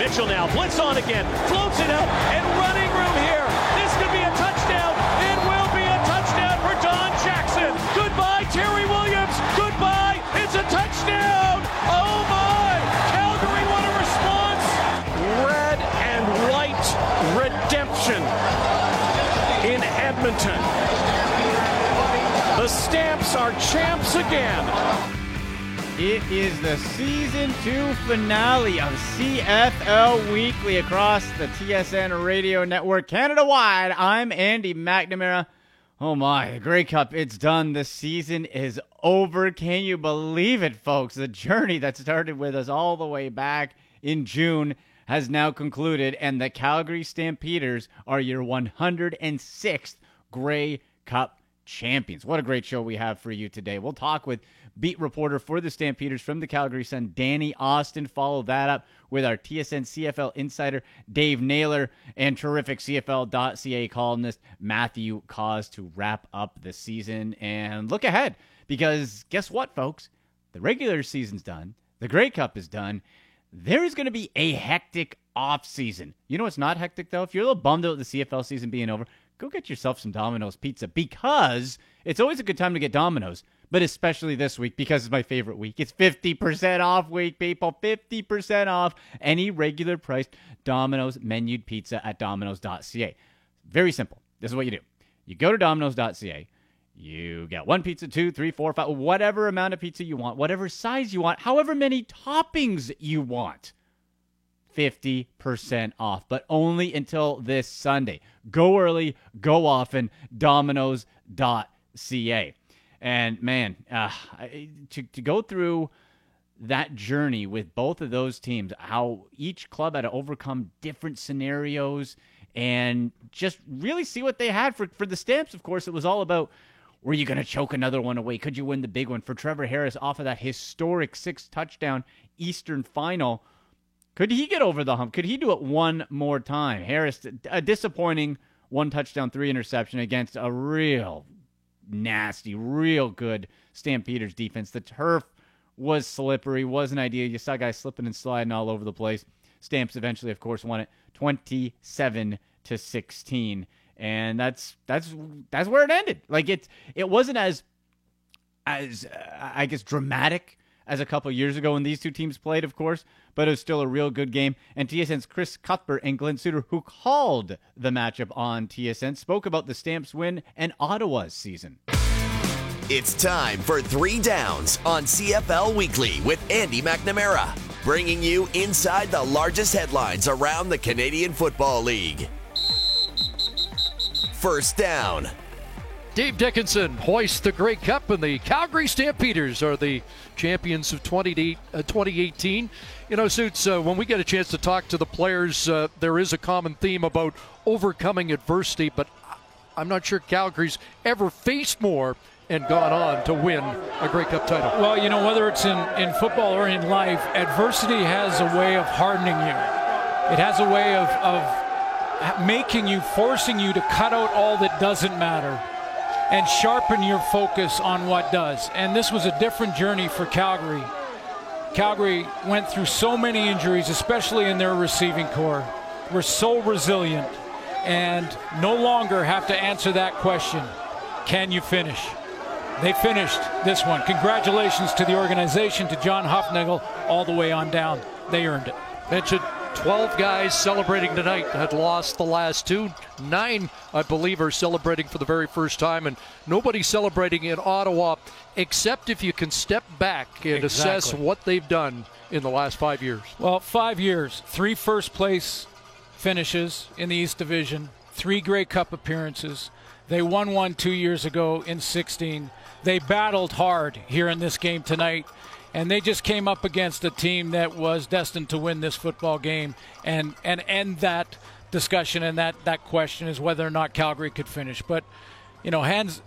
Mitchell now blitz on again, floats it out, and running room here. This could be a touchdown. It will be a touchdown for Don Jackson. Goodbye, Terry Williams. Goodbye. It's a touchdown. Oh my! Calgary, what a response! Red and white redemption in Edmonton. The Stamps are champs again. It is the season two finale of CFL Weekly across the TSN radio network Canada wide. I'm Andy McNamara. Oh my, the Grey Cup, it's done. The season is over. Can you believe it, folks? The journey that started with us all the way back in June has now concluded, and the Calgary Stampeders are your 106th Grey Cup champions. What a great show we have for you today. We'll talk with beat reporter for the Stampeders from the Calgary Sun, Danny Austin. Follow that up with our TSN CFL insider, Dave Naylor, and terrific CFL.ca columnist, Matthew Cauz, to wrap up the season and look ahead. Because guess what, folks? The regular season's done, the Grey Cup is done. There is going to be a hectic off season. You know what's not hectic though? If you're a little bummed out the CFL season being over, go get yourself some Domino's pizza because it's always a good time to get Domino's but especially this week because it's my favorite week. It's 50% off week, people. 50% off any regular priced Domino's menued pizza at domino's.ca. Very simple. This is what you do you go to domino's.ca. You get one pizza, two, three, four, five, whatever amount of pizza you want, whatever size you want, however many toppings you want. 50% off, but only until this Sunday. Go early, go often, domino's.ca. And man, uh, to, to go through that journey with both of those teams, how each club had to overcome different scenarios and just really see what they had for, for the Stamps. Of course, it was all about were you going to choke another one away? Could you win the big one? For Trevor Harris, off of that historic six touchdown Eastern final, could he get over the hump? Could he do it one more time? Harris, a disappointing one touchdown, three interception against a real nasty, real good Stampeders defense. The turf was slippery, was an idea. You saw guys slipping and sliding all over the place. Stamps eventually, of course, won it 27 to 16, and that's that's that's where it ended. Like it it wasn't as as uh, I guess dramatic as a couple years ago when these two teams played, of course, but it was still a real good game. And TSN's Chris Cuthbert and Glen Suitor, who called the matchup on TSN, spoke about the Stamps win and Ottawa's season. It's time for Three Downs on CFL Weekly with Andy McNamara, bringing you inside the largest headlines around the Canadian Football League. First down. Dave Dickinson hoists the Grey Cup, and the Calgary Stampeders are the champions of 20, uh, 2018. You know, Suits, uh, when we get a chance to talk to the players, uh, there is a common theme about overcoming adversity, but I'm not sure Calgary's ever faced more and gone on to win a Grey Cup title. Well, you know, whether it's in, in football or in life, adversity has a way of hardening you. It has a way of, of making you, forcing you to cut out all that doesn't matter and sharpen your focus on what does. And this was a different journey for Calgary. Calgary went through so many injuries, especially in their receiving corps. We're so resilient and no longer have to answer that question can you finish? They finished this one. Congratulations to the organization, to John Hufnagel, all the way on down. They earned it. Mentioned 12 guys celebrating tonight had lost the last two. Nine, I believe, are celebrating for the very first time, and nobody celebrating in Ottawa except if you can step back and exactly. assess what they've done in the last five years. Well, five years, three first place finishes in the East Division, three Grey Cup appearances. They won one two years ago in 16. They battled hard here in this game tonight and they just came up against a team that was destined to win this football game and and end that discussion and that that question is whether or not Calgary could finish. But you know, hands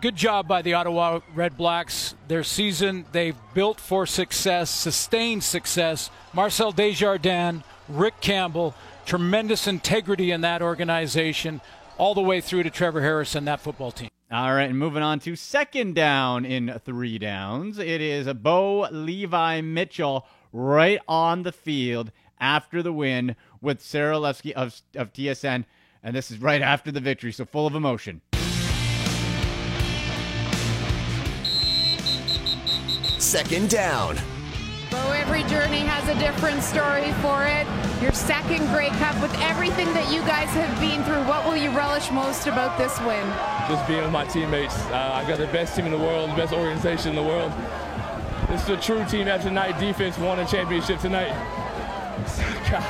good job by the Ottawa Red Blacks. Their season they've built for success, sustained success. Marcel Desjardins, Rick Campbell, tremendous integrity in that organization, all the way through to Trevor Harris and that football team. All right, and moving on to second down in three downs. It is Bo Levi Mitchell right on the field after the win with Sara Orlesky of, of TSN. And this is right after the victory, so full of emotion. Second down. Every journey has a different story for it. Your second Grey Cup with everything that you guys have been through. What will you relish most about this win? Just being with my teammates. Uh, I've got the best team in the world, the best organization in the world. This is a true team after tonight. Defense won a championship tonight. God,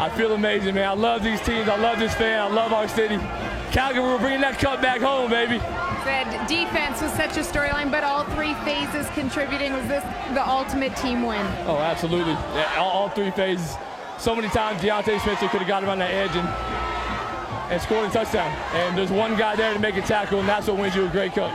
I feel amazing, man. I love these teams. I love this fan. I love our city. Calgary, we're bringing that cup back home, baby. Said defense was such a storyline, but all three phases contributing. Was this the ultimate team win? Oh, absolutely. Yeah, all, all three phases. So many times Diontae Spencer could have got him on the edge and and scored a touchdown. And there's one guy there to make a tackle, and that's what wins you a Grey Cup.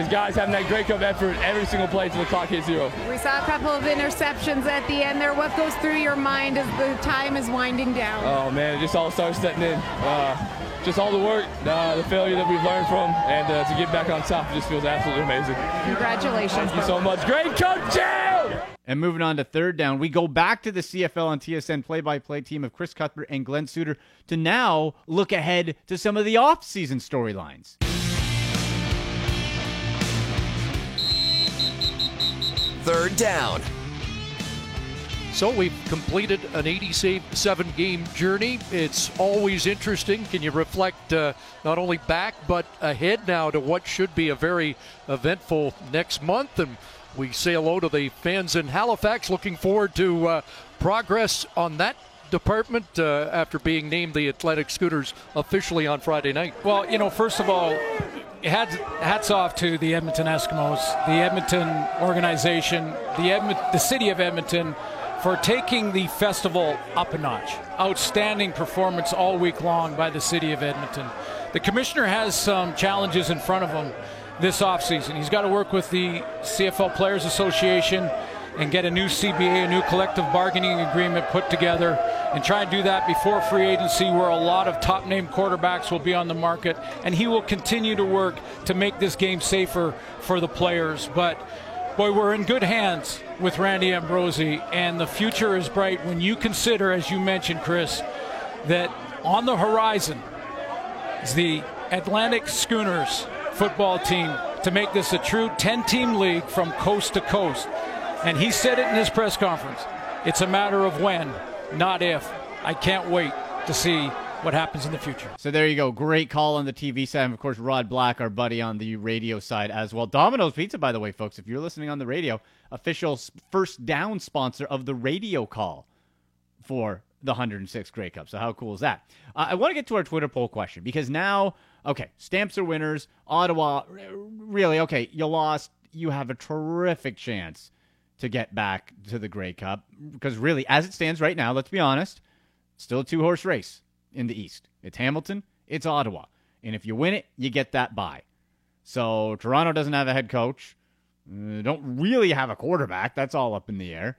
Is guys having that Grey Cup effort every single play till the clock hits zero. We saw a couple of interceptions at the end there. What goes through your mind as the time is winding down? Oh man, it just all starts setting in. Uh, just all the work, uh, the failure that we've learned from, and uh, to get back on top, it just feels absolutely amazing. Congratulations. Thank you so much. Great coaching! And moving on to third down, we go back to the CFL and TSN play by play team of Chris Cuthbert and Glen Suitor to now look ahead to some of the off-season storylines. Third down. So we've completed an 87 game journey. It's always interesting. Can you reflect uh, not only back but ahead now to what should be a very eventful next month? And we say hello to the fans in Halifax. Looking forward to uh, progress on that department uh, after being named the Atlantic Schooners officially on Friday night. Well, you know, first of all, hats, hats off to the Edmonton Eskimos, the Edmonton organization, the Edmont- the city of Edmonton for taking the festival up a notch. Outstanding performance all week long by the city of Edmonton. The commissioner has some challenges in front of him this offseason. He's got to work with the CFL Players Association and get a new CBA, a new collective bargaining agreement put together, and try and do that before free agency, where a lot of top name quarterbacks will be on the market. And he will continue to work to make this game safer for the players. But boy, we're in good hands with Randy Ambrosie, and the future is bright when you consider, as you mentioned, Chris, that on the horizon is the Atlantic Schooners football team to make this a true 10 team league from coast to coast. And he said it in his press conference. It's a matter of when, not if. I can't wait to see what happens in the future. So there you go. Great call on the TV side. And of course, Rod Black, our buddy on the radio side as well. Domino's Pizza, by the way, folks, if you're listening on the radio, official first down sponsor of the radio call for the 106 Grey Cup. So how cool is that? Uh, I want to get to our Twitter poll question because now, okay, stamps are winners. Ottawa, really, okay, you lost. You have a terrific chance to get back to the Grey Cup because really, as it stands right now, let's be honest, still a two horse race in the East. It's Hamilton, it's Ottawa. And if you win it, you get that bye. So Toronto doesn't have a head coach. Uh, don't really have a quarterback. That's all up in the air.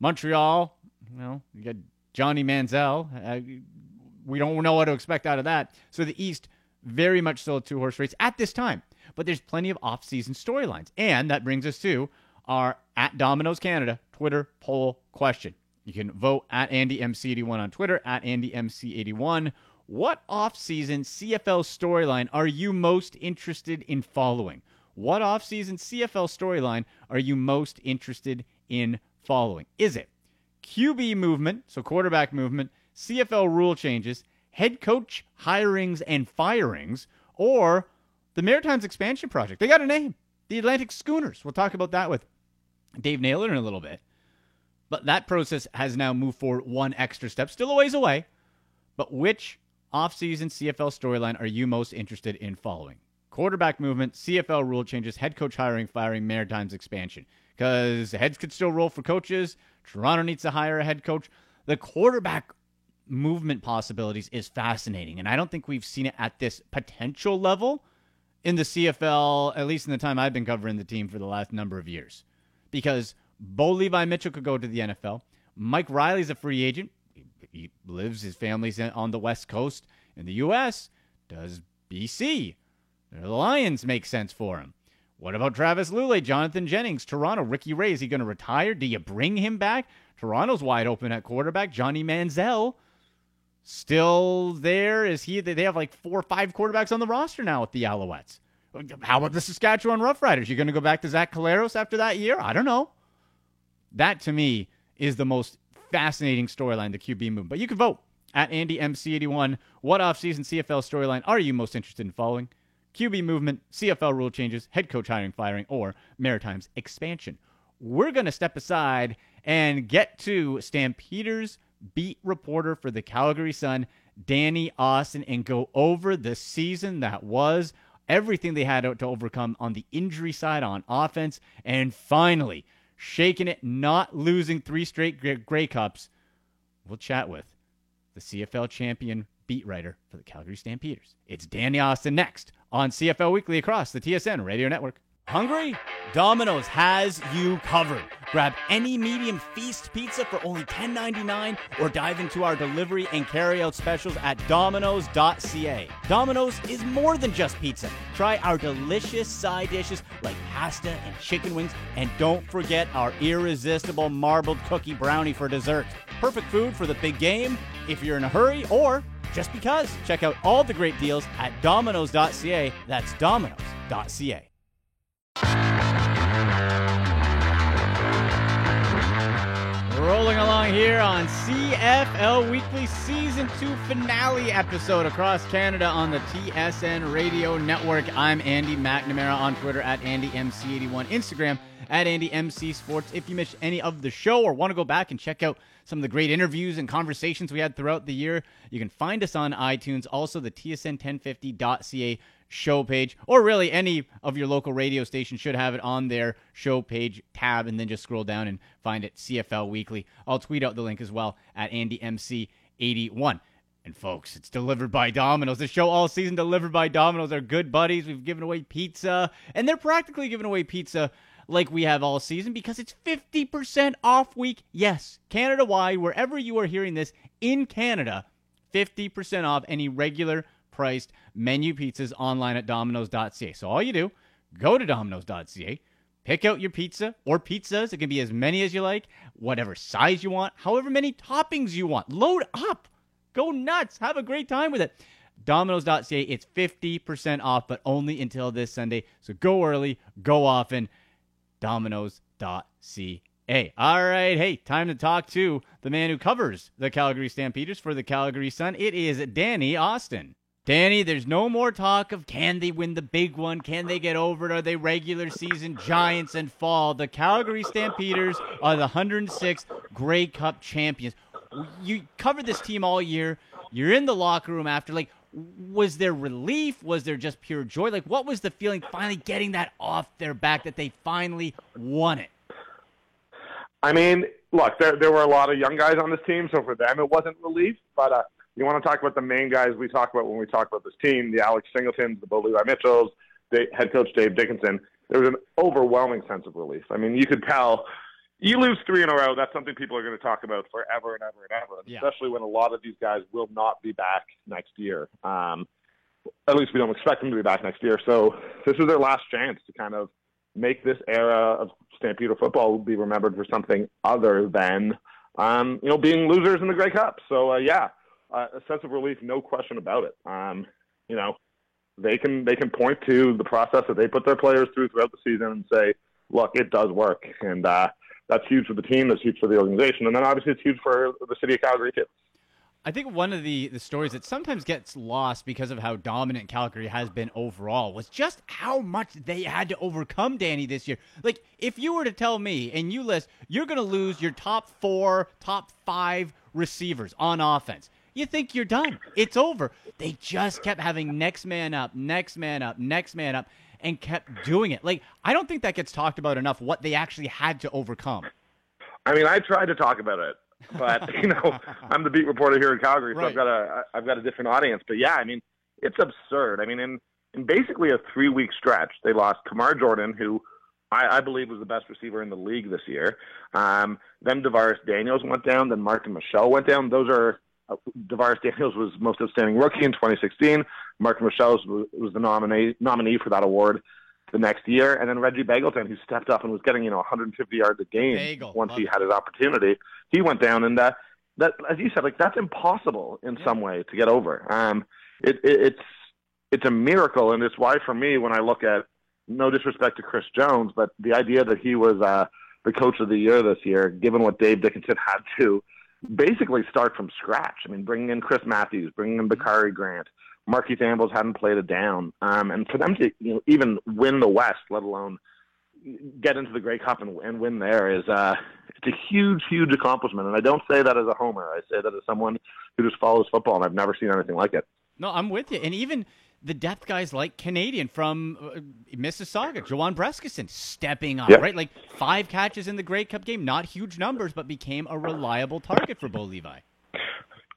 Montreal, well, you got Johnny Manziel. Uh, we don't know what to expect out of that. So the East, very much still a two horse race at this time. But there's plenty of off season storylines. And that brings us to our at Domino's Canada Twitter poll question. You can vote at AndyMC81 on Twitter, at AndyMC81. What off-season CFL storyline are you most interested in following? What off-season CFL storyline are you most interested in following? Is it QB movement, so quarterback movement, CFL rule changes, head coach hirings and firings, or the Maritimes expansion project? They got a name, the Atlantic Schooners. We'll talk about that with Dave Naylor in a little bit. But that process has now moved forward one extra step, still a ways away. But which offseason CFL storyline are you most interested in following? Quarterback movement, CFL rule changes, head coach hiring, firing, Maritimes expansion. Because heads could still roll for coaches. Toronto needs to hire a head coach. The quarterback movement possibilities is fascinating. And I don't think we've seen it at this potential level in the CFL, at least in the time I've been covering the team for the last number of years. Because Bo Levi Mitchell could go to the NFL. Mike Riley's a free agent. He lives, his family's on the West Coast in the U.S. Does BC, the Lions make sense for him? What about Travis Lulay, Jonathan Jennings, Toronto, Ricky Ray? Is he going to retire? Do you bring him back? Toronto's wide open at quarterback. Johnny Manziel still there? Is he? They have like four or five quarterbacks on the roster now with the Alouettes. How about the Saskatchewan Roughriders? You going to go back to Zach Collaros after that year? I don't know. That to me is the most fascinating storyline, the QB move. But you can vote at AndyMC81. What offseason CFL storyline are you most interested in following? QB movement, CFL rule changes, head coach hiring, firing, or Maritimes expansion. We're going to step aside and get to Stampeders beat reporter for the Calgary Sun, Danny Austin, and go over the season that was, everything they had to overcome on the injury side on offense, and finally shaking it, not losing three straight Grey Cups. We'll chat with the CFL champion beat writer for the Calgary Stampeders. It's Danny Austin next on CFL Weekly across the TSN Radio Network. Hungry? Domino's has you covered. Grab any medium feast pizza for only $10.99 or dive into our delivery and carry-out specials at domino's.ca. Domino's is more than just pizza. Try our delicious side dishes like pasta and chicken wings and don't forget our irresistible marbled cookie brownie for dessert. Perfect food for the big game if you're in a hurry or just because. Check out all the great deals at domino's.ca. That's domino's.ca. Rolling along here on CFL Weekly Season 2 finale episode across Canada on the TSN Radio Network. I'm Andy McNamara on Twitter at AndyMC81, Instagram at AndyMC Sports. If you missed any of the show or want to go back and check out some of the great interviews and conversations we had throughout the year, you can find us on iTunes, also the TSN1050.ca show page, or really any of your local radio stations should have it on their show page tab, and then just scroll down and find it CFL Weekly. I'll tweet out the link as well at AndyMC81. And folks, it's delivered by Domino's. The show all season delivered by Domino's. Our good buddies. We've given away pizza, and they're practically giving away pizza like we have all season because it's 50% off week. Yes, Canada wide, wherever you are hearing this in Canada, 50% off any regular priced menu pizzas online at domino's.ca. So all you do, go to domino's.ca, pick out your pizza or pizzas. It can be as many as you like, whatever size you want, however many toppings you want. Load up. Go nuts. Have a great time with it. Domino's.ca, it's 50% off, but only until this Sunday. So go early, go often. Domino's.ca. All right, hey, time to talk to the man who covers the Calgary Stampeders for the Calgary Sun. It is Danny Austin. Danny, there's no more talk of can they win the big one? Can they get over it? Are they regular season giants and fall? The Calgary Stampeders are the 106th Grey Cup champions. You covered this team all year. You're in the locker room after. Like, was there relief? Was there just pure joy? Like, what was the feeling finally getting that off their back that they finally won it? I mean, look, there there were a lot of young guys on this team, so for them it wasn't relief. But uh, you want to talk about the main guys we talk about when we talk about this team, the Alex Singletons, the Bo Levi Mitchells, the head coach Dave Dickinson, There was an overwhelming sense of relief. I mean, you could tell you lose three in a row. That's something people are going to talk about forever and ever and ever, yeah. especially when a lot of these guys will not be back next year. Um, at least we don't expect them to be back next year. So this is their last chance to kind of make this era of Stampede football be remembered for something other than, um, you know, being losers in the Grey Cup. So uh, yeah, uh, a sense of relief, no question about it. Um, you know, they can they can point to the process that they put their players through throughout the season and say, look, it does work, and uh, that's huge for the team, that's huge for the organization, and then obviously it's huge for the city of Calgary too. I think one of the, the stories that sometimes gets lost because of how dominant Calgary has been overall was just how much they had to overcome Danny this year. Like, if you were to tell me and you list, you're going to lose your top four, top five receivers on offense you think you're done. It's over. They just kept having next man up, next man up, next man up, and kept doing it. Like, I don't think that gets talked about enough what they actually had to overcome. I mean, I tried to talk about it, but you know, I'm the beat reporter here in Calgary, so right. I've got a I've got a different audience. But yeah, I mean, it's absurd. I mean, in in basically a three week stretch, they lost Kamar Jorden, who I, I believe was the best receiver in the league this year. Um, then DaVaris Daniels went down. Then Marken Michel went down. Those are uh, DaVaris Daniels was most outstanding rookie in 2016. Marken Michel was, was the nominee nominee for that award the next year, and then Reggie Begelton, who stepped up and was getting you know 150 yards a game Bagel. once Love he had his opportunity, he went down, and uh, that, as you said, like that's impossible in some way to get over. Um, it, it, it's it's a miracle, and it's why for me when I look at no disrespect to Chris Jones, but the idea that he was uh, the coach of the year this year, given what Dave Dickinson had to basically start from scratch. I mean, bringing in Chris Matthews, bringing in Bakari Grant, Marquise Ambles hadn't played it down, um, and for them to you know even win the West, let alone get into the Grey Cup and, and win there is uh, it's a huge, huge accomplishment. And I don't say that as a homer. I say that as someone who just follows football, and I've never seen anything like it. No, I'm with you. And even the depth guys like Canadian from uh, Mississauga, Juwan Brescacin, stepping up, Yeah. right? Like five catches in the Grey Cup game, not huge numbers, but became a reliable target for Bo Levi.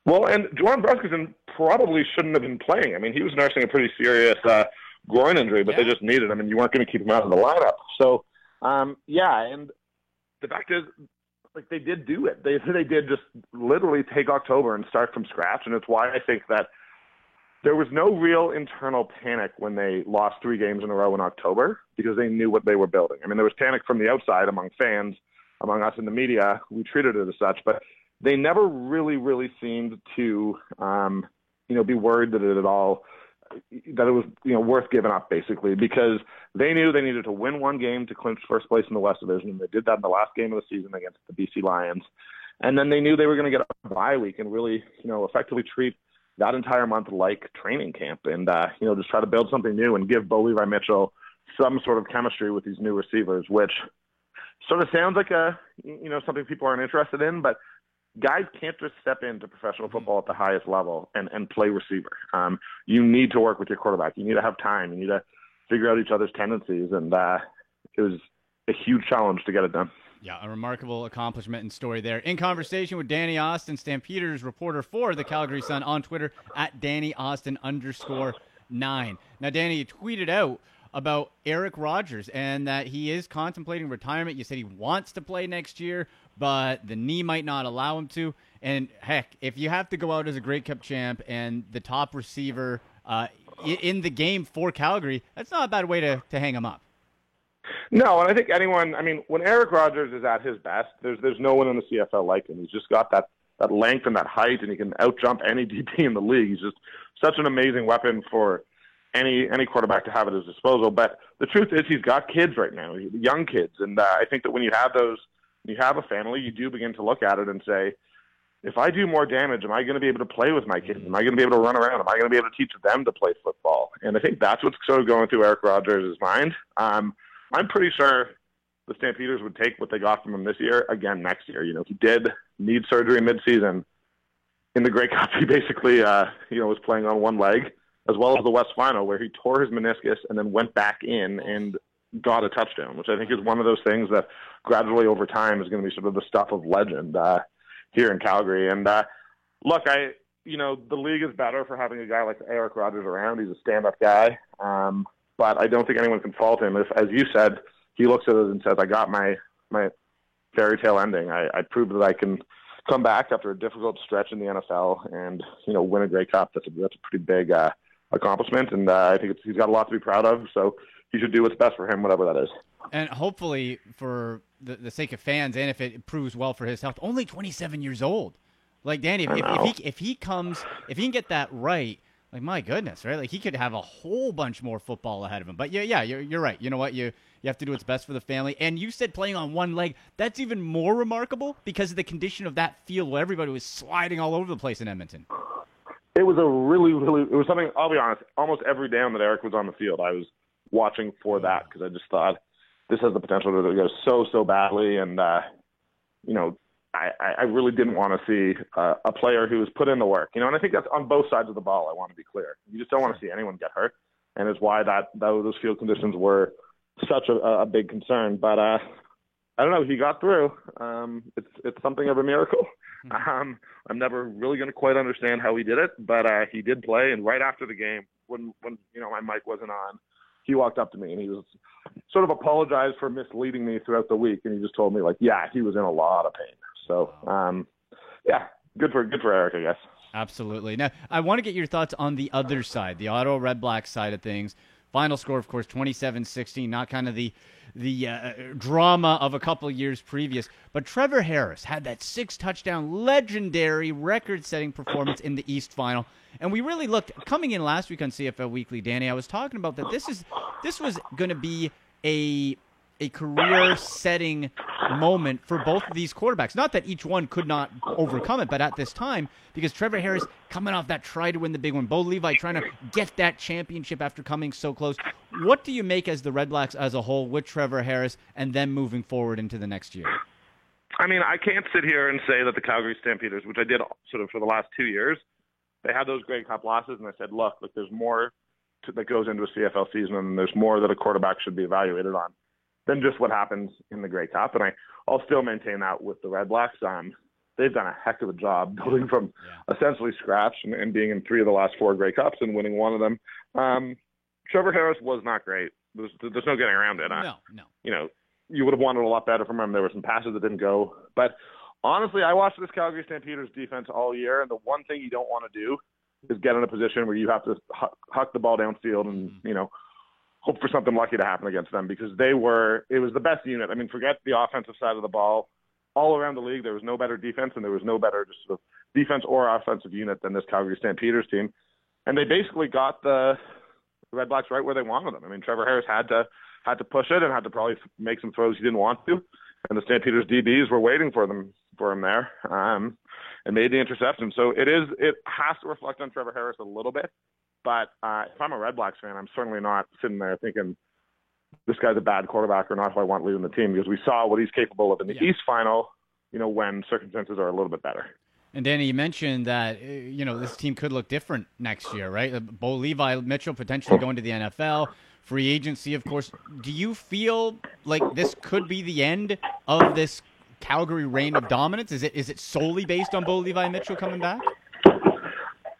Well, and Juwan Brescacin probably shouldn't have been playing. I mean, he was nursing a pretty serious uh, groin injury, but they just needed him, and you weren't going to keep him out of the lineup. So, um, yeah, and the fact is, like they did do it. They they did just literally take October and start from scratch, and it's why I think that there was no real internal panic when they lost three games in a row in October because they knew what they were building. I mean, there was panic from the outside among fans, among us in the media. We treated it as such, but they never really, really seemed to, um, you know, be worried that it at all that it was, you know, worth giving up basically because they knew they needed to win one game to clinch first place in the West Division. And they did that in the last game of the season against the BC Lions. And then they knew they were going to get a bye week and really, you know, effectively treat that entire month like training camp and, uh, you know, just try to build something new and give Bo Levi Mitchell some sort of chemistry with these new receivers, which sort of sounds like a, you know, something people aren't interested in, but guys can't just step into professional football at the highest level and, and play receiver. Um, you need to work with your quarterback. You need to have time. You need to figure out each other's tendencies. And uh, it was a huge challenge to get it done. Yeah, a remarkable accomplishment and story there. In conversation with Danny Austin, Stampeders reporter for the Calgary Sun on Twitter at Danny Austin underscore nine. Now, Danny, you tweeted out about Eric Rogers and that he is contemplating retirement. You said he wants to play next year, but the knee might not allow him to. And heck, if you have to go out as a Grey Cup champ and the top receiver uh, in the game for Calgary, that's not a bad way to, to hang him up. No, and I think anyone. I mean, when Eric Rogers is at his best, there's there's no one in the CFL like him. He's just got that that length and that height, and he can outjump any DP in the league. He's just such an amazing weapon for any any quarterback to have at his disposal. But the truth is, he's got kids right now, young kids, and uh, I think that when you have those, you have a family, you do begin to look at it and say, if I do more damage, am I going to be able to play with my kids? Am I going to be able to run around? Am I going to be able to teach them to play football? And I think that's what's sort of going through Eric Rogers' mind. Um, I'm pretty sure the Stampeders would take what they got from him this year again next year. You know, he did need surgery midseason. In the Grey Cup, he basically, uh, you know, was playing on one leg, as well as the West Final, where he tore his meniscus and then went back in and got a touchdown, which I think is one of those things that gradually over time is going to be sort of the stuff of legend uh, here in Calgary. And uh, look, I, you know, the league is better for having a guy like Eric Rogers around. He's a stand-up guy, um, but I don't think anyone can fault him. If, as you said, he looks at it and says, "I got my my fairy tale ending. I, I proved that I can." Come back after a difficult stretch in the NFL and you know win a Grey Cup. That's a that's a pretty big uh, accomplishment, and uh, I think it's, he's got a lot to be proud of. So he should do what's best for him, whatever that is. And hopefully, for the, the sake of fans, and if it proves well for his health, only 27 years old. Like Danny, if, if, if he if he comes, if he can get that right, like my goodness, right? Like he could have a whole bunch more football ahead of him. But yeah, yeah, you're, you're right. You know what? You you have to do what's best for the family. And you said playing on one leg. That's even more remarkable because of the condition of that field where everybody was sliding all over the place in Edmonton. It was a really, really. It was something. I'll be honest. Almost every down that Eric was on the field, I was watching for that because I just thought this has the potential to go so so badly, and uh, you know, I, I really didn't want to see uh, a player who has put in the work. You know, and I think that's on both sides of the ball. I want to be clear. You just don't want to see anyone get hurt, and it's why that those field conditions were such a, a big concern. But uh, I don't know. He got through. Um, it's it's something of a miracle. Um, I'm never really going to quite understand how he did it, but uh, he did play. And right after the game, when when you know my mic wasn't on, he walked up to me and he was sort of apologized for misleading me throughout the week, and he just told me like, yeah, he was in a lot of pain. So um, yeah, good for good for Eric, I guess. Absolutely. Now, I want to get your thoughts on the other side, the Ottawa Red Black side of things. Final score, of course, 27-16. Not kind of the the uh, drama of a couple years previous. But Trevor Harris had that six touchdown, legendary, record setting performance in the East Final. And we really looked coming in last week on CFL Weekly, Danny. I was talking about that. This is this was going to be a a career setting moment for both of these quarterbacks. Not that each one could not overcome it, but at this time, because Trevor Harris coming off that try to win the big one, Bo Levi trying to get that championship after coming so close. What do you make as the Red Blacks as a whole with Trevor Harris and then moving forward into the next year? I mean, I can't sit here and say that the Calgary Stampeders, which I did sort of for the last two years, they had those Grey Cup losses, and I said, look, look, there's more to, that goes into a CFL season, and there's more that a quarterback should be evaluated on than just what happens in the Grey Cup. And I, I'll still maintain that with the Red Blacks. Um, they've done a heck of a job building from yeah. essentially scratch and, and, being in three of the last four Grey Cups and winning one of them. Um, Trevor Harris was not great. There's, there's no getting around it. No, no. You know, you would have wanted a lot better from him. There were some passes that didn't go. But honestly, I watched this Calgary Stampeders defense all year, and the one thing you don't want to do is get in a position where you have to huck, huck the ball downfield and, mm-hmm. you know, hope for something lucky to happen against them because they were it was the best unit. I mean, forget the offensive side of the ball. All around the league, there was no better defense and there was no better just sort of defense or offensive unit than this Calgary Stampeders team. And they basically got the Red Blacks right where they wanted them. I mean, Trevor Harris had to had to push it and had to probably make some throws he didn't want to, and the Stampeders DBs were waiting for them for him there, um, and made the interception. So it is it has to reflect on Trevor Harris a little bit. But uh, if I'm a Red Blacks fan, I'm certainly not sitting there thinking this guy's a bad quarterback or not who I want leading the team because we saw what he's capable of in the yeah. East final, you know, when circumstances are a little bit better. And Danny, you mentioned that uh, you know this team could look different next year, right? Uh, Bo Levi Mitchell potentially going to the NFL, free agency, of course. Do you feel like this could be the end of this Calgary reign of dominance? Is it is it solely based on Bo Levi Mitchell coming back?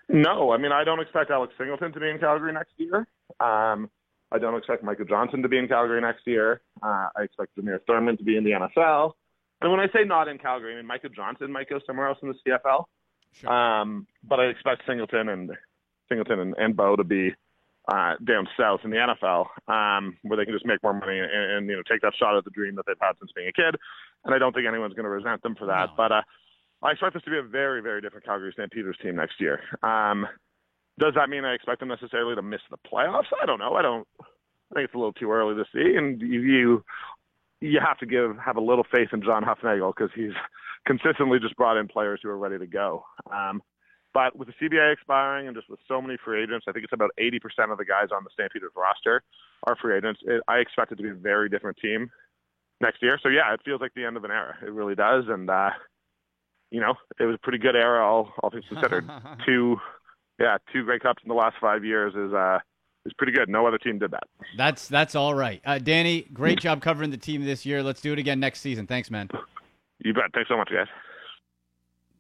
No, I mean I don't expect Alex Singleton to be in Calgary next year. Um, I don't expect Micah Johnson to be in Calgary next year. Uh, I expect Demir Thurman to be in the NFL. And when I say not in Calgary, I mean Micah Johnson might go somewhere else in the CFL. Sure. Um, but I expect Singleton and Singleton and, and Bo to be uh, down south in the NFL, um, where they can just make more money and, and you know take that shot at the dream that they've had since being a kid. And I don't think anyone's going to resent them for that. No. But uh, I expect this to be a very, very different Calgary Stampeders team next year. Um, does that mean I expect them necessarily to miss the playoffs? I don't know. I don't. I think it's a little too early to see, and you you have to give have a little faith in John Hufnagel because he's consistently just brought in players who are ready to go. Um, but with the CBA expiring and just with so many free agents, I think it's about 80% of the guys on the Stampeders roster are free agents. It, I expect it to be a very different team next year. So yeah, it feels like the end of an era. It really does, and uh, you know, it was a pretty good era, all all things considered. two, yeah, two Grey Cups in the last five years is uh is pretty good. No other team did that. That's that's all right. Uh, Danny, great job covering the team this year. Let's do it again next season. Thanks, man. You bet. Thanks so much, guys.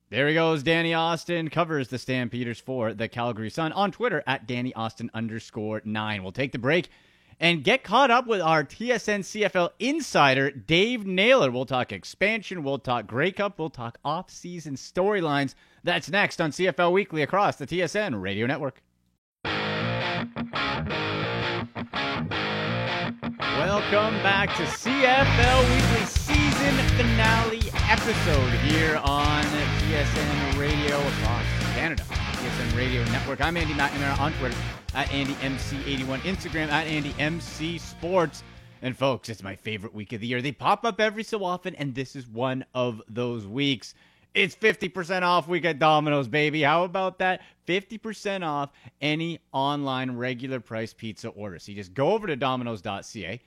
There he goes. Danny Austin covers the Stampeders for the Calgary Sun on Twitter at Danny Austin underscore nine. We'll take the break and get caught up with our TSN CFL insider, Dave Naylor. We'll talk expansion, we'll talk Grey Cup, we'll talk off-season storylines. That's next on CFL Weekly across the TSN Radio Network. Welcome back to CFL Weekly season finale episode here on TSN Radio across Canada. Radio Network. I'm Andy McNamara on Twitter at AndyMC81, Instagram at AndyMC Sports. And folks, it's my favorite week of the year. They pop up every so often, and this is one of those weeks. It's 50% off week at Domino's, baby. How about that? 50% off any online regular price pizza order. So you just go over to domino's.ca,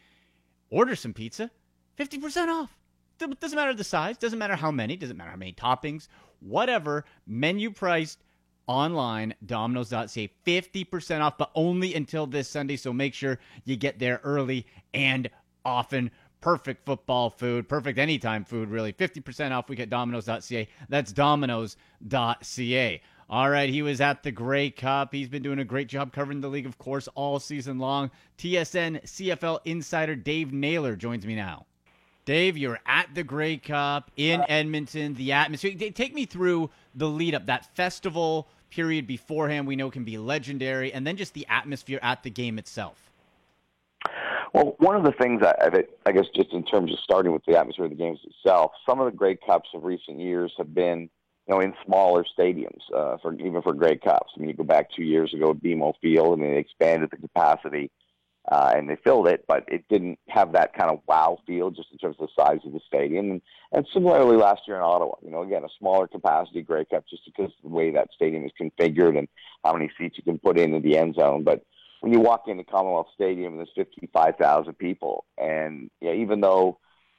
order some pizza, 50% off. Doesn't matter the size, doesn't matter how many, doesn't matter how many toppings, whatever, menu priced online, domino's.ca, 50% off, but only until this Sunday. So make sure you get there early and often. Perfect football food, perfect anytime food, really. 50% off We get domino's.ca. That's domino's.ca. All right, he was at the Grey Cup. He's been doing a great job covering the league, of course, all season long. TSN CFL insider Dave Naylor joins me now. Dave, you're at the Grey Cup in Edmonton. The atmosphere. Take me through the lead up, that festival period beforehand. We know can be legendary, and then just the atmosphere at the game itself. Well, one of the things I, I, I guess just in terms of starting with the atmosphere of the games itself, some of the Grey Cups of recent years have been, you know, in smaller stadiums uh, for even for Grey Cups. I mean, you go back two years ago at BMO Field, and they expanded the capacity uh, and they filled it, but it didn't have that kind of wow feel just in terms of the size of the stadium. And, and similarly, last year in Ottawa, you know, again, a smaller capacity Grey Cup just because of the way that stadium is configured and how many seats you can put into the end zone. But when you walk into Commonwealth Stadium, there's 55,000 people, and you even though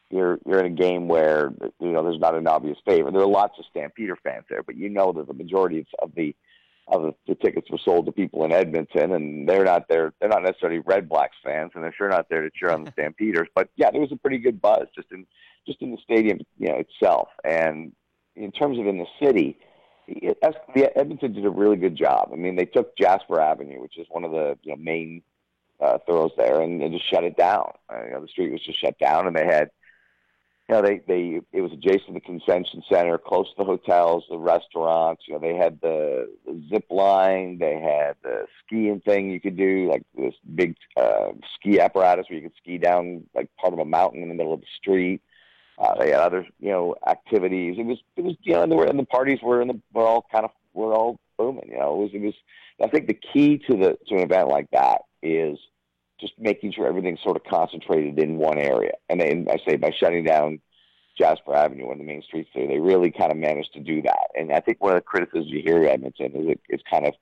you're you're in a game where you know there's not an obvious favorite, there are lots of Stampeder fans there, but you know that the majority of the of the, the tickets were sold to people in Edmonton, and they're not there. They're not necessarily Red Blacks fans, and they're sure not there to cheer on the Stampeders. But yeah, there was a pretty good buzz just in just in the stadium, you know, itself. And in terms of in the city, it, the Edmonton did a really good job. I mean, they took Jasper Avenue, which is one of the you know, main uh, thoroughs there, and, and just shut it down. Uh, you know, the street was just shut down, and they had you know, they they it was adjacent to the convention center, close to the hotels, the restaurants. You know, they had the, the zip line, they had the skiing thing you could do, like this big uh, ski apparatus where you could ski down like part of a mountain in the middle of the street. Uh, they had other you know activities. It was it was you know, and the, and the parties were in the were all kind of were all booming. You know, it was it was. I think the key to the to an event like that is just making sure everything's sort of concentrated in one area. And then I say by shutting down Jasper Avenue, one of the main streets there, they really kind of managed to do that. And I think one of the criticisms you hear Edmonton is it, it's kind of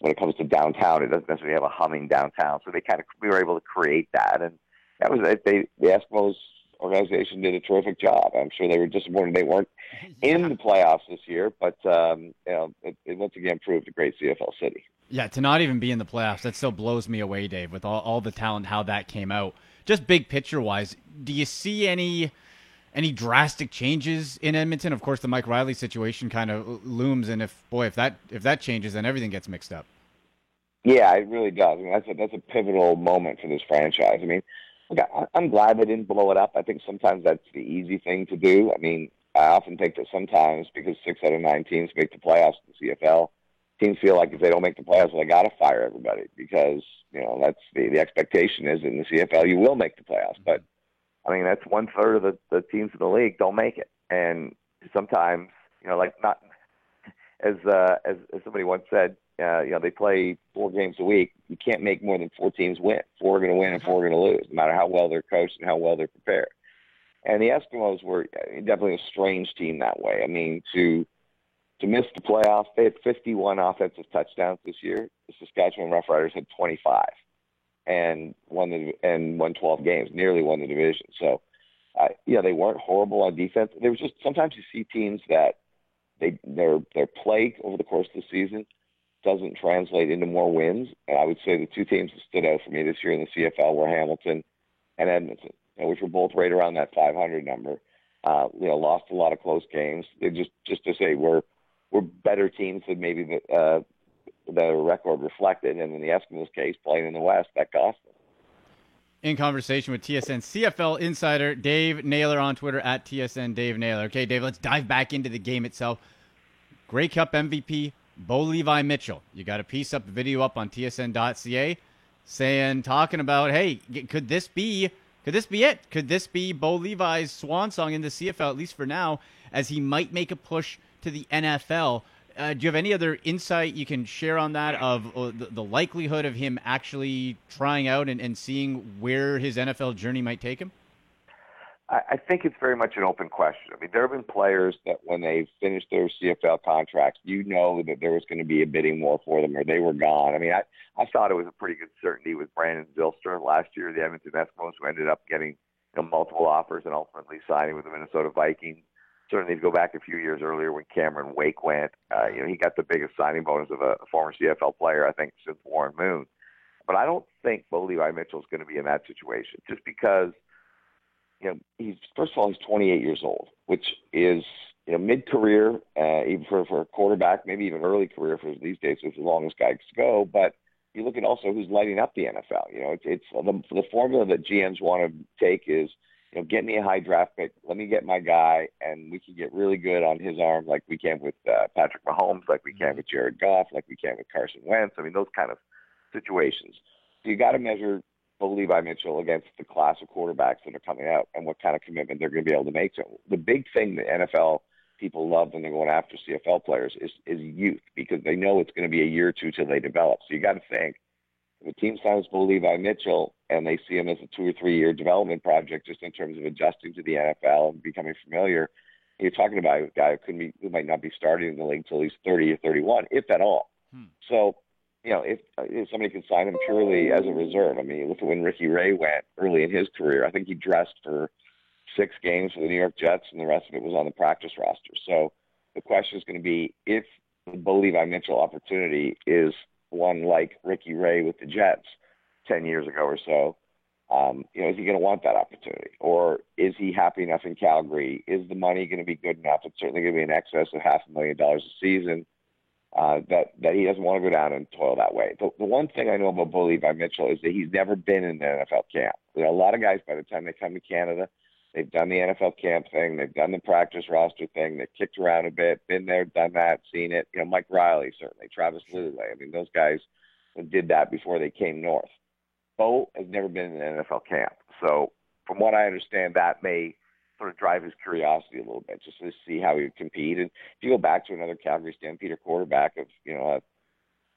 when it comes to downtown, it doesn't necessarily have a humming downtown. So they kind of we were able to create that, and that was they the Eskimos organization did a terrific job. I'm sure they were disappointed they weren't in the playoffs this year, but um, you know it, it once again proved a great CFL city. Yeah, to not even be in the playoffs, that still blows me away, Dave, with all, all the talent, how that came out. Just big picture wise, do you see any any drastic changes in Edmonton? Of course, the Mike Riley situation kind of looms, and if boy, if that if that changes, then everything gets mixed up. Yeah, it really does. I mean, that's a that's a pivotal moment for this franchise. I mean, look, I, I'm glad they didn't blow it up. I think sometimes that's the easy thing to do. I mean, I often think that sometimes because six out of nine teams make the playoffs in the CFL teams feel like if they don't make the playoffs, well, they got to fire everybody because you know that's the the expectation is in the CFL you will make the playoffs. But I mean that's one third of the, the teams in the league don't make it, and sometimes you know like not as uh, as, as somebody once said, uh, you know they play four games a week. You can't make more than four teams win. Four are going to win and four are going to lose, no matter how well they're coached and how well they're prepared. And the Eskimos were definitely a strange team that way. I mean to to miss the playoffs. They had 51 offensive touchdowns this year. The Saskatchewan Roughriders had 25 and won the and won 12 games, nearly won the division. So, uh, yeah, they weren't horrible on defense. There was just sometimes you see teams that they their their play over the course of the season doesn't translate into more wins. And I would say the two teams that stood out for me this year in the CFL were Hamilton and Edmonton, which were both right around that 500 number. Uh, you know, lost a lot of close games. They just just to say we're were better teams than maybe the uh, the record reflected. And in the Eskimos case, playing in the West, that cost them. In conversation with TSN CFL insider Dave Naylor on Twitter at TSN Dave Naylor. Okay, Dave, let's dive back into the game itself. Grey Cup MVP Bo Levi Mitchell. You got a piece up, video up on TSN.ca, saying talking about, hey, could this be? Could this be it? Could this be Bo Levi's swan song in the CFL, at least for now, as he might make a push to the NFL. Uh, do you have any other insight you can share on that of uh, the, likelihood of him actually trying out and, and, seeing where his NFL journey might take him? I, think it's very much an open question. I mean, there have been players that when they finished their CFL contracts, you know that there was going to be a bidding war for them or they were gone. I mean, I, I thought it was a pretty good certainty with Brandon Zylstra last year, the Edmonton Eskimos, who ended up getting you know, multiple offers and ultimately signing with the Minnesota Vikings certainly if you go back a few years earlier when Cameron Wake went, uh, you know, he got the biggest signing bonus of a, former CFL player, I think, since Warren Moon. But I don't think Bo Levi Mitchell is going to be in that situation just because, you know, he's, first of all, he's 28 years old, which is, you know, mid-career, uh, even for, for a quarterback, maybe even early career for these days, which is the longest guys go. But you look at also who's lighting up the NFL. You know, it's, it's the, the formula that GMs want to take is – you know, get me a high draft pick. Let me get my guy, and we can get really good on his arm, like we can with uh, Patrick Mahomes, like we can with Jared Goff, like we can with Carson Wentz. I mean, those kind of situations. So you got to measure Levi Mitchell against the class of quarterbacks that are coming out and what kind of commitment they're going to be able to make. So the big thing that NFL people love when they're going after CFL players is is youth because they know it's going to be a year or two till they develop. So you got to think if a team signs Bo Levi Mitchell and they see him as a two or three year development project just in terms of adjusting to the NFL and becoming familiar, you're talking about a guy who could be who might not be starting in the league until he's 30 or 31, if at all. Hmm. So you know, if, if somebody can sign him purely as a reserve, I mean, look at when Ricky Ray went early in his career. I think he dressed for six games for the New York Jets, and the rest of it was on the practice roster. So the question is going to be if the Bo Levi Mitchell opportunity is one like Ricky Ray with the Jets 10 years ago or so, um, you know, is he going to want that opportunity? Or is he happy enough in Calgary? Is the money going to be good enough? It's certainly going to be in excess of half a million dollars a season. Uh, that that he doesn't want to go down and toil that way. The, the one thing I know about Bo Levi Mitchell is that he's never been in an NFL camp. A lot of guys by the time they come to Canada, they've done the NFL camp thing, they've done the practice roster thing, they've kicked around a bit, been there, done that, seen it. You know, Mike Reilly, certainly, Travis Lulay. I mean, those guys did that before they came north. Bo has never been in an NFL camp, so from what I understand, that may sort of drive his curiosity a little bit, just to see how he would compete. And if you go back to another Calgary Stampeder quarterback of you know a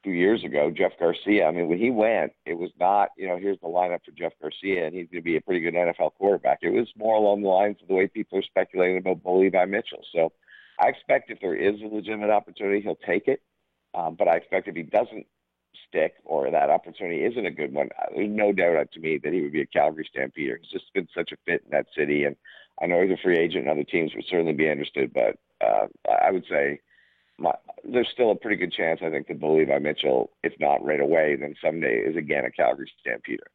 few years ago, Jeff Garcia. I mean, when he went, it was not you know here's the lineup for Jeff Garcia, and he's going to be a pretty good NFL quarterback. It was more along the lines of the way people are speculating about Bo Levi Mitchell. So I expect if there is a legitimate opportunity, he'll take it. Um, but I expect if he doesn't stick or that opportunity isn't a good one, there's no doubt to me that he would be a Calgary Stampeder. He's just been such a fit in that city, and I know he's a free agent, and other teams would certainly be interested. But uh, I would say my, there's still a pretty good chance, I think, to Bo Levi Mitchell, if not right away, then someday is again a Calgary Stampeder.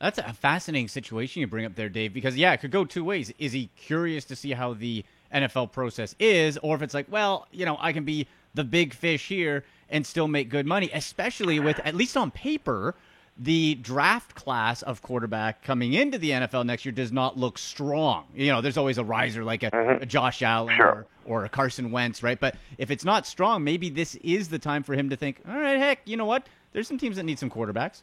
That's a fascinating situation you bring up there, Dave, because yeah, it could go two ways. Is he curious to see how the NFL process is, or if it's like, well, you know, I can be the big fish here and still make good money, especially with at least on paper the draft class of quarterback coming into the NFL next year does not look strong. You know, there's always a riser like a, mm-hmm. a Josh Allen sure. or, or a Carson Wentz, right? But if it's not strong, maybe this is the time for him to think, all right, heck, you know what? There's some teams that need some quarterbacks.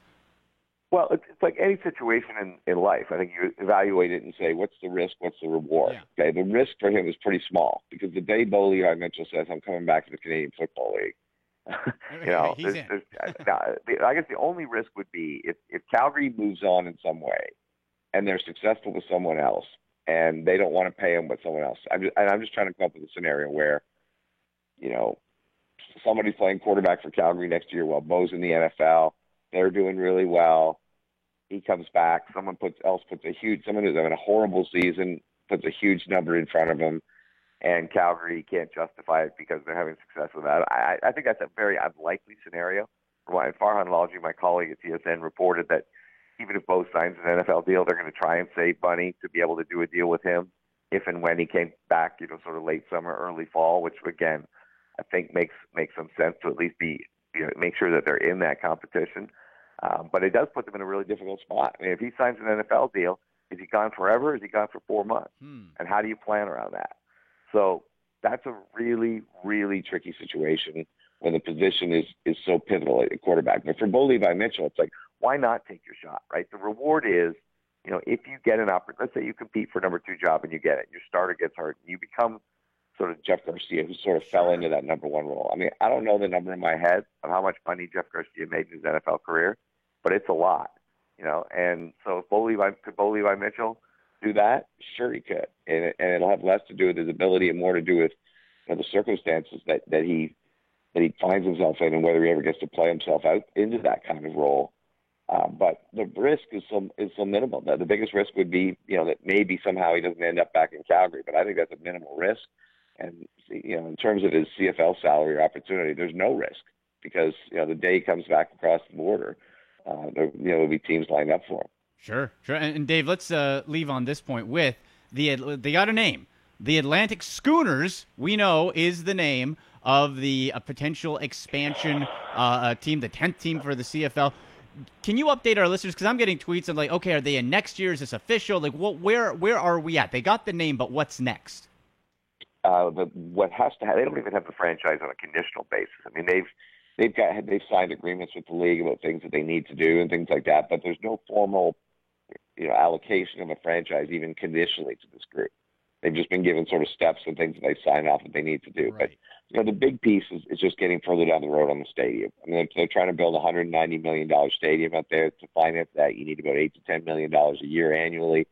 Well, it's, it's like any situation in, in life. I think you evaluate it and say, what's the risk? What's the reward? Yeah. Okay, the risk for him is pretty small because the day Bo Levi Mitchell says, I'm coming back to the Canadian Football League, you know, there's, there's, uh, I guess the only risk would be if, if Calgary moves on in some way and they're successful with someone else and they don't want to pay him with someone else. I'm just, and I'm just trying to come up with a scenario where, you know, somebody's playing quarterback for Calgary next year while Bo's in the NFL. They're doing really well. He comes back. Someone puts else puts a huge. Someone who's having a horrible season puts a huge number in front of him and Calgary can't justify it because they're having success with that. I, I think that's a very unlikely scenario. Farhan Lalji, my colleague at TSN, reported that even if Bo signs an NFL deal, they're going to try and save money to be able to do a deal with him if and when he came back, you know, sort of late summer, early fall, which again, I think makes makes some sense to at least be, you know, make sure that they're in that competition. Um, but it does put them in a really difficult spot. I mean, if he signs an NFL deal, is he gone forever? Is he gone for four months? Hmm. And how do you plan around that? So that's a really, really tricky situation when the position is is so pivotal at quarterback. But for Bo Levi Mitchell, it's like, why not take your shot, right? The reward is, you know, if you get an opportunity, let's say you compete for number two job and you get it, your starter gets hurt, and you become sort of Jeff Garcia, who sort of fell into that number one role. I mean, I don't know the number in my head of how much money Jeff Garcia made in his NFL career, but it's a lot, you know. And so if Bo Levi, could Bo Levi Mitchell do that? Sure, he could, and, it, and it'll have less to do with his ability and more to do with you know, the circumstances that that he that he finds himself in, and whether he ever gets to play himself out into that kind of role. Uh, but the risk is so is so minimal. The, the biggest risk would be, you know, that maybe somehow he doesn't end up back in Calgary. But I think that's a minimal risk. And you know, in terms of his CFL salary or opportunity, there's no risk because you know the day he comes back across the border, uh, there you know there'll be teams lined up for him. Sure, sure. And, and Dave, let's uh, leave on this point with the they got a name. The Atlantic Schooners, we know, is the name of the uh, potential expansion uh, uh team, the tenth team for the CFL. Can you update our listeners? Because I'm getting tweets of like, okay, are they in next year? Is this official? Like, what? Where? Where are we at? They got the name, but what's next? Uh, what has to have, they don't even have the franchise on a conditional basis. I mean, they've they've got they've signed agreements with the league about things that they need to do and things like that. But there's no formal, you know, allocation of a franchise even conditionally to this group. They've just been given sort of steps and things that they sign off that they need to do. Right. But you know, the big piece is, is just getting further down the road on the stadium. I mean, they're, they're trying to build a 190 million dollar stadium out there. To finance that, you need about eight to 10 million dollars a year annually.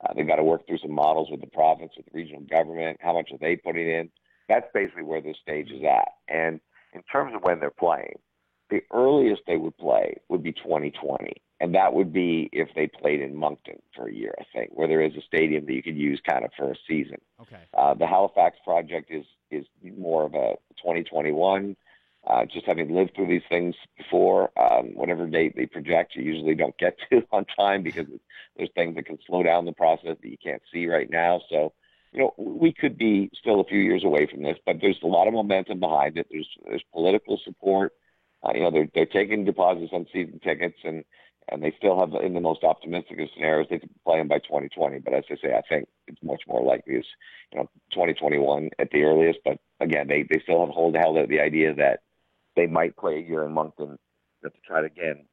Uh, they've got to work through some models with the province, with the regional government. How much are they putting in? That's basically where this stage is at. And in terms of when they're playing, the earliest they would play would be 2020. And that would be if they played in Moncton for a year, I think, where there is a stadium that you could use kind of for a season. Okay. Uh, the Halifax project is is more of a 2021. Uh, just having lived through these things before, um, whatever date they project, you usually don't get to on time because there's things that can slow down the process that you can't see right now. So, you know, we could be still a few years away from this, but there's a lot of momentum behind it. There's there's political support. Uh, you know, they're they're taking deposits on season tickets, and and they still have in the most optimistic of scenarios they could play them by 2020. But as I say, I think it's much more likely as you know 2021 at the earliest. But again, they they still have hold held out the idea that they might play a year in Moncton to try to again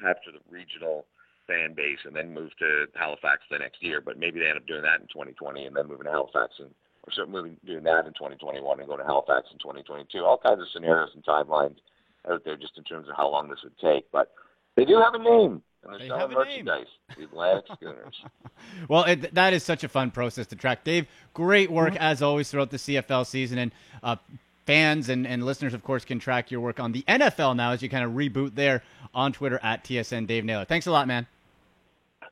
capture the regional fan base and then move to Halifax the next year. But maybe they end up doing that in 2020 and then moving to Halifax and or start moving doing that in 2021 and go to Halifax in 2022. All kinds of scenarios and timelines out there just in terms of how long this would take. But they do have a name. And they're They selling have a name. merchandise. The Atlantic Schooners. Well, it, that is such a fun process to track. Dave, great work as always throughout the CFL season, and uh, fans and, and listeners, of course, can track your work on the NFL now as you kind of reboot there on Twitter at TSN Dave Naylor. Thanks a lot, man.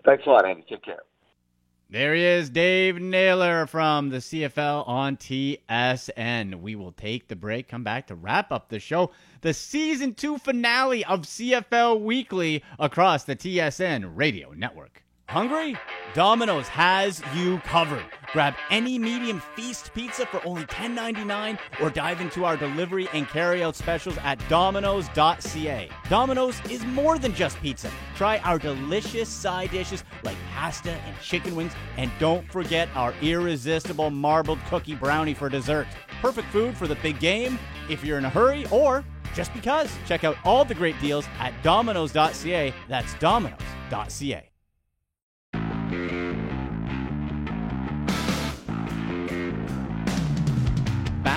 Thanks a lot, Andy. Take care. There he is, Dave Naylor from the CFL on TSN. We will take the break, come back to wrap up the show. The season two finale of CFL Weekly across the TSN radio network. Hungry? Domino's has you covered. Grab any medium feast pizza for only $10.99 or dive into our delivery and carryout specials at domino's.ca. Domino's is more than just pizza. Try our delicious side dishes like pasta and chicken wings, and don't forget our irresistible marbled cookie brownie for dessert. Perfect food for the big game if you're in a hurry or just because. Check out all the great deals at domino's.ca. That's domino's.ca.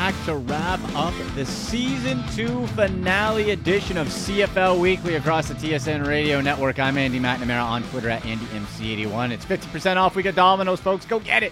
back to wrap up the season two finale edition of CFL Weekly across the TSN Radio Network. I'm Andy McNamara on Twitter at AndyMC81. It's 50% off. We got Domino's, folks. Go get it.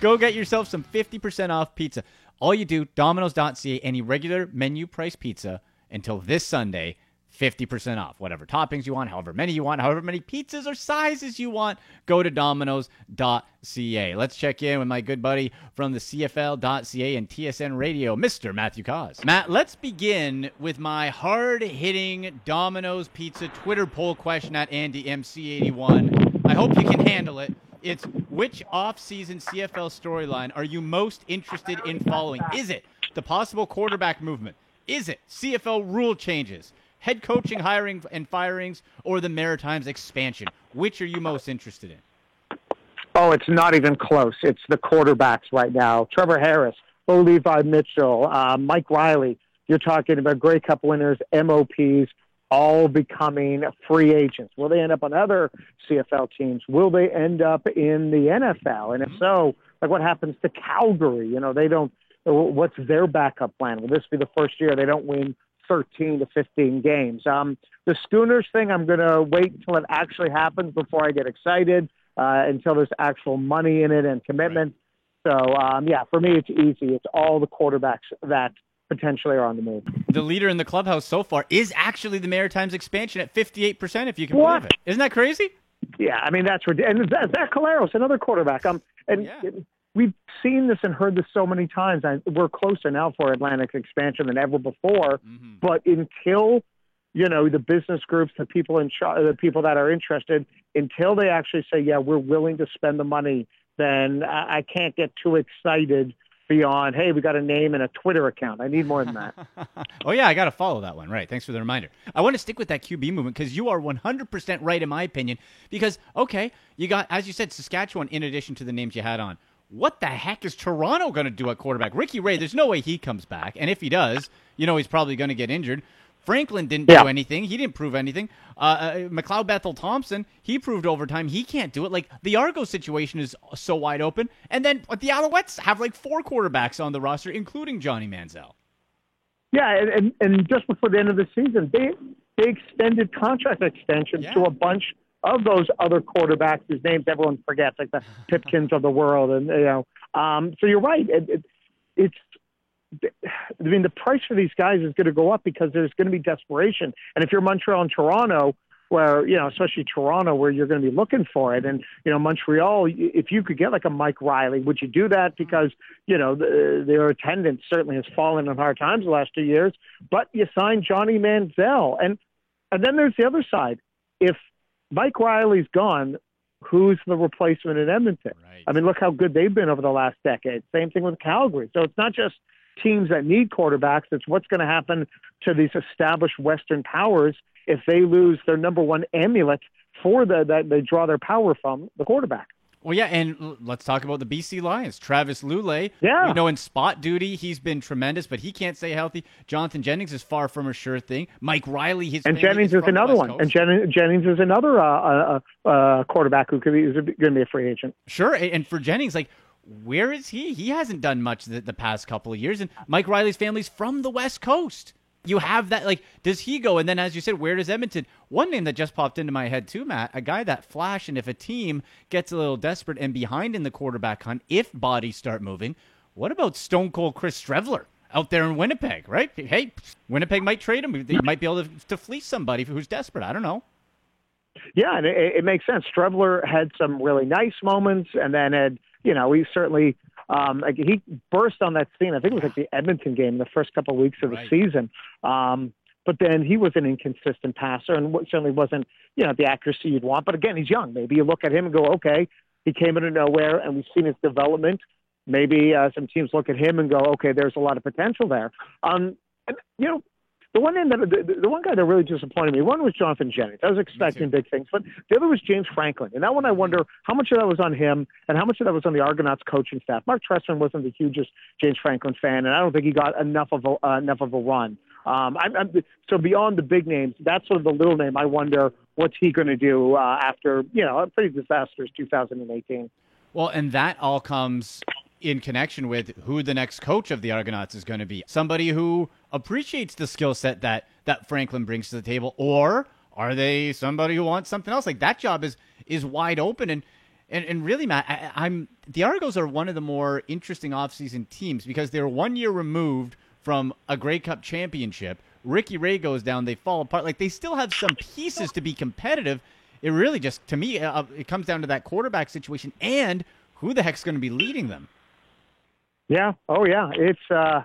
Go get yourself some 50% off pizza. All you do, domino's.ca, any regular menu price pizza until this Sunday, 50% off. Whatever toppings you want, however many you want, however many pizzas or sizes you want, go to domino's.ca. Let's check in with my good buddy from the CFL.ca and TSN Radio, Mr. Matthew Cauz. Matt, let's begin with my hard hitting Domino's Pizza Twitter poll question at AndyMC81. I hope you can handle it. It's which off-season CFL storyline are you most interested in following? Is it the possible quarterback movement? Is it CFL rule changes? Head coaching, hiring, and firings, or the Maritimes expansion? Which are you most interested in? Oh, it's not even close. It's the quarterbacks right now. Trevor Harris, Bo Levi Mitchell, uh, Mike Reilly. You're talking about Grey Cup winners, MOPs, all becoming free agents. Will they end up on other CFL teams? Will they end up in the NFL? And if so, like what happens to Calgary? You know, they don't. What's their backup plan? Will this be the first year they don't win 13 to 15 games. Um, the Schooners thing, I'm going to wait until it actually happens before I get excited, uh, until there's actual money in it and commitment. So, um, yeah, for me, it's easy. It's all the quarterbacks that potentially are on the move. The leader in the clubhouse so far is actually the Maritimes expansion at 58%, if you can What? believe it. Isn't that crazy? Yeah, I mean that's ridiculous. And Zach Zach Collaros, another quarterback. Um, and Yeah. We've seen this and heard this so many times. I, we're closer now for Atlantic expansion than ever before. Mhm. But until you know the business groups, the people in charge, the people that are interested, until they actually say, "Yeah, we're willing to spend the money," then I, I can't get too excited beyond. Hey, we got a name and a Twitter account. I need more than that. oh yeah, I got to follow that one. Right. Thanks for the reminder. I want to stick with that QB movement because you are 100% right in my opinion. Because okay, you got as you said Saskatchewan in addition to the names you had on. What the heck is Toronto going to do at quarterback? Ricky Ray, there's no way he comes back, and if he does, you know he's probably going to get injured. Franklin didn't Yeah. do anything. He didn't prove anything. Uh, uh, McLeod Bethel Thompson, he proved over time he can't do it. Like the Argo situation is so wide open. And then the Alouettes have like four quarterbacks on the roster, including Johnny Manziel. Yeah, and, and, and just before the end of the season, they they extended contract extensions to a bunch of those other quarterbacks whose names everyone forgets, like the Pipkins of the world, and you know. Um, so you're right. It, it, it's I mean, the price for these guys is going to go up because there's going to be desperation. And if you're Montreal and Toronto, where you know, especially Toronto, where you're going to be looking for it, and you know, Montreal, if you could get like a Mike Reilly, would you do that? Because you know, the, their attendance certainly has fallen in hard times the last two years. But you signed Johnny Manziel, and and then there's the other side. If Mike Reilly's gone, who's the replacement in Edmonton? Right. I mean, look how good they've been over the last decade. Same thing with Calgary. So it's not just teams that need quarterbacks. It's what's going to happen to these established Western powers if they lose their number one amulet for the that they draw their power from the quarterback. Well, yeah, and l- let's talk about the BC Lions. Travis Lulay. Yeah. We know in spot duty he's been tremendous, but he can't stay healthy. Jonathan Jennings is far from a sure thing. Mike Reilly, his And Jennings is is from the another one. And Jen, Jennings is another uh, uh, uh, quarterback who could be is going to be a free agent. Sure, and for Jennings, like, where is he? He hasn't done much the, the past couple of years, and Mike Reilly's family's from the West Coast. You have that, like, does he go? And then, as you said, where does Edmonton? One name that just popped into my head too, Matt, a guy that flash, and if a team gets a little desperate and behind in the quarterback hunt, if bodies start moving, what about Stone Cold Chris Streveler? Out there in Winnipeg, right? Hey, Winnipeg might trade him. They might be able to, to fleece somebody who's desperate. I don't know. Yeah, and it, it makes sense. Strevler had some really nice moments, and then had you know he certainly um, like he burst on that scene. I think it was like the Edmonton game, the first couple of weeks of the season. Um, but then he was an inconsistent passer, and certainly wasn't you know the accuracy you'd want. But again, he's young. Maybe you look at him and go, okay, he came out of nowhere, and we've seen his development. Maybe uh, some teams look at him and go, okay, there's a lot of potential there. Um, and you know, the one that the, the one guy that really disappointed me, one was Jonathan Jennings. I was expecting big things, but the other was James Franklin. And that one, I wonder how much of that was on him and how much of that was on the Argonauts coaching staff. Mark Trestman wasn't the hugest James Franklin fan, and I don't think he got enough of a, uh, enough of a run. Um, I'm, I'm, so beyond the big names, that's sort of the little name. I wonder what's he going to do uh, after you know a pretty disastrous 2018. Well, and that all comes in connection with who the next coach of the Argonauts is going to be. Somebody who appreciates the skill set that that Franklin brings to the table, or are they somebody who wants something else? Like that job is is wide open and. And, and really, Matt, I, I'm the Argos are one of the more interesting offseason teams because they're one year removed from a Grey Cup championship. Ricky Ray goes down, they fall apart. Like they still have some pieces to be competitive. It really just, to me, uh, it comes down to that quarterback situation and who the heck's going to be leading them. Yeah. Oh, yeah. It's uh,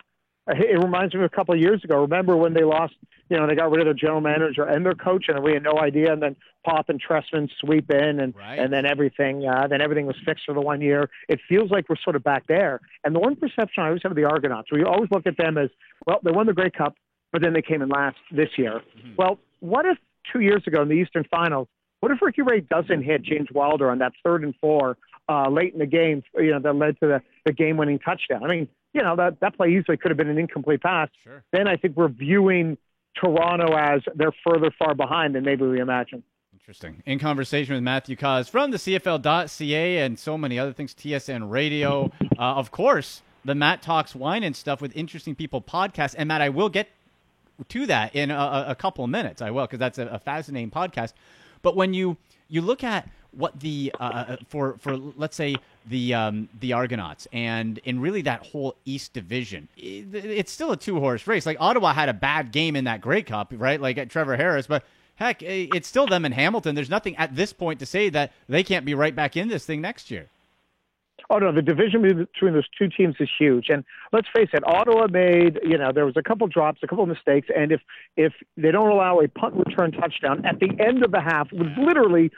it reminds me of a couple of years ago. Remember when they lost? You know, they got rid of their general manager and their coach, and we had no idea. And then Popp and Trestman sweep in, and and then everything, uh, then everything was fixed for the one year. It feels like we're sort of back there. And the one perception I always have of the Argonauts, we always look at them as well. They won the Grey Cup, but then they came in last this year. Well, what if two years ago in the Eastern Finals? What if Ricky Ray doesn't hit James Wilder on that third and four uh, late in the game? You know, that led to the, the game-winning touchdown. I mean, you know that that play easily could have been an incomplete pass. Sure. Then I think we're viewing Toronto as they're further far behind than maybe we imagine. Interesting. In conversation with Matthew Cauz from the CFL.ca and so many other things, TSN Radio. Uh, of course, the Matt Talks Wine and Stuff with Interesting People podcast. And Matt, I will get to that in a, a couple of minutes. I will, because that's a, a fascinating podcast. But when you you look at what the uh, for for let's say the um, the Argonauts and in really that whole East Division, it, it's still a two horse race. Like Ottawa had a bad game in that Grey Cup, right? Like at Trevor Harris, but heck, it's still them and Hamilton. There's nothing at this point to say that they can't be right back in this thing next year. Oh no, the division between those two teams is huge. And let's face it, Ottawa made you know there was a couple drops, a couple mistakes, and if if they don't allow a punt return touchdown at the end of the half with literally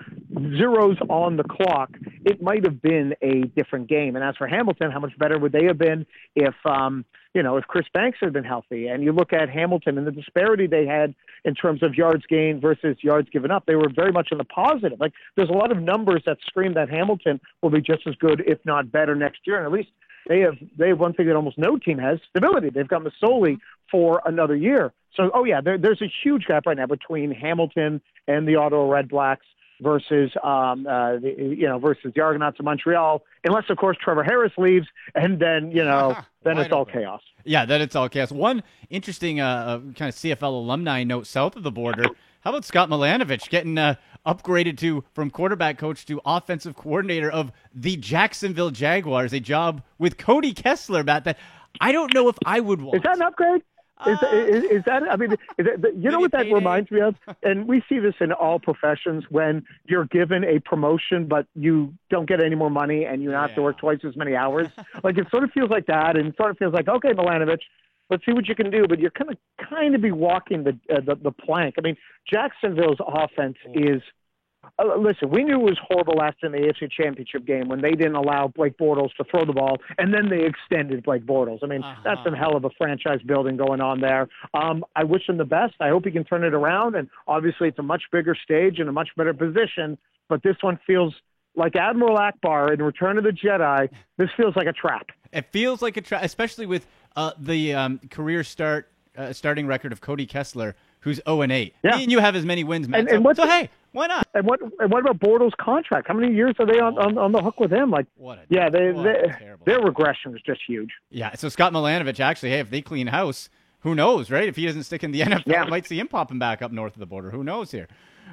zeros on the clock, it might have been a different game. And as for Hamilton, how much better would they have been if um, you know if Chris Banks had been healthy? And you look at Hamilton and the disparity they had in terms of yards gained versus yards given up, they were very much in the positive. Like there's a lot of numbers that scream that Hamilton will be just as good, if not better, next year. And at least they have they have one thing that almost no team has: stability. They've got Masoli for another year. So, oh yeah, there, there's a huge gap right now between Hamilton and the Ottawa Red Blacks versus um, uh, the, you know versus the Argonauts of Montreal, unless of course Trevor Harris leaves, and then you know then it's all chaos. Yeah, then it's all chaos. One interesting uh, uh kind of CFL alumni note south of the border. How about Scott Milanovich getting uh, upgraded to from quarterback coach to offensive coordinator of the Jacksonville Jaguars, a job with Cody Kessler, Matt. That I don't know if I would want. Is that an upgrade? Is, uh, is, is, that? I mean, is that, you know what that reminds me of? And we see this in all professions when you're given a promotion, but you don't get any more money, and you have to work twice as many hours. like it sort of feels like that, and sort of feels like, okay, Milanovich, let's see what you can do. But you're kind of kind of be walking the uh, the, the plank. I mean, Jacksonville's offense is uh, listen, we knew it was horrible last in the AFC Championship game when they didn't allow Blake Bortles to throw the ball, and then they extended Blake Bortles. I mean, uh-huh. that's some hell of a franchise building going on there. Um, I wish him the best. I hope he can turn it around, and obviously it's a much bigger stage and a much better position. But this one feels like Admiral Ackbar in Return of the Jedi. This feels like a trap. It feels like a trap, especially with uh, the um, career start uh, starting record of Cody Kessler, who's 0 and 8. Yeah. And you have as many wins, Matt. And, and so, so hey, why not? And what and what about Bortles' contract? How many years are they on, on, on the hook with him? Like, what yeah, they, they their regression is just huge. Yeah. So Scott Milanovich, actually, hey, if they clean house, who knows, right? If he doesn't stick in the NFL, yeah. might see him popping back up north of the border. Who knows here?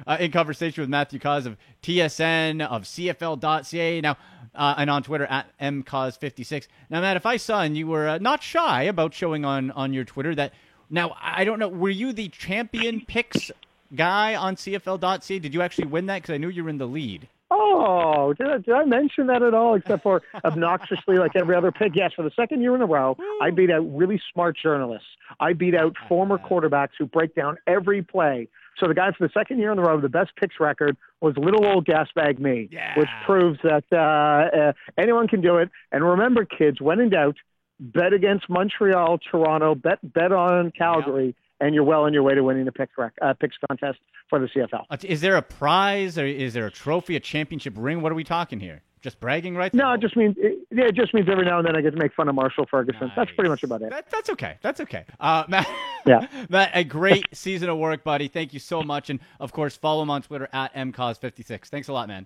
Uh, in conversation with Matthew Cauz of TSN of CFL.ca now, uh, and on Twitter at mcause56. Now, Matt, if I saw and you were uh, not shy about showing on on your Twitter that now I don't know, were you the champion picks guy on CFL.ca. Did you actually win that? Because I knew you were in the lead. Oh, did I, did I mention that at all? Except for obnoxiously, like every other pick. Yes, for the second year in a row, I beat out really smart journalists. I beat out former quarterbacks who break down every play. So the guy for the second year in a row, the best picks record was little old gas bag me, yeah. which proves that uh, uh, anyone can do it. And remember, kids, when in doubt, bet against Montreal, Toronto, bet bet on Calgary. Yep and you're well on your way to winning the picks, rec- uh, picks contest for the CFL. Uh, is there a prize or is there a trophy, a championship ring? What are we talking here? Just bragging rights? No, it just means it, yeah, it just means every now and then I get to make fun of Marshall Ferguson. Nice. That's pretty much about it. That, that's okay. That's okay. Uh, Matt, yeah, Matt, a great season of work, buddy. Thank you so much, and of course, follow him on Twitter at mcause56. Thanks a lot, man.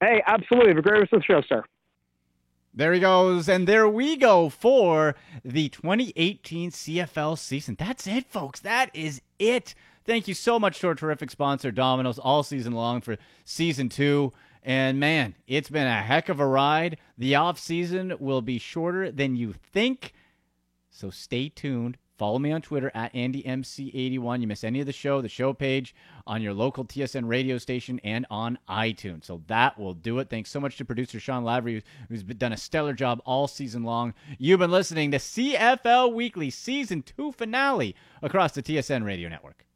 Hey, absolutely. Have a great rest of the show, sir. There he goes, and there we go for the 2018 CFL season. That's it, folks. That is it. Thank you so much to our terrific sponsor, Domino's, all season long for season two. And man, it's been a heck of a ride. The off season will be shorter than you think. So stay tuned Follow me on Twitter at AndyMC81. You miss any of the show, the show page on your local TSN radio station and on iTunes. So that will do it. Thanks so much to producer Sean Lavery, who's done a stellar job all season long. You've been listening to CFL Weekly Season 2 finale across the TSN radio network.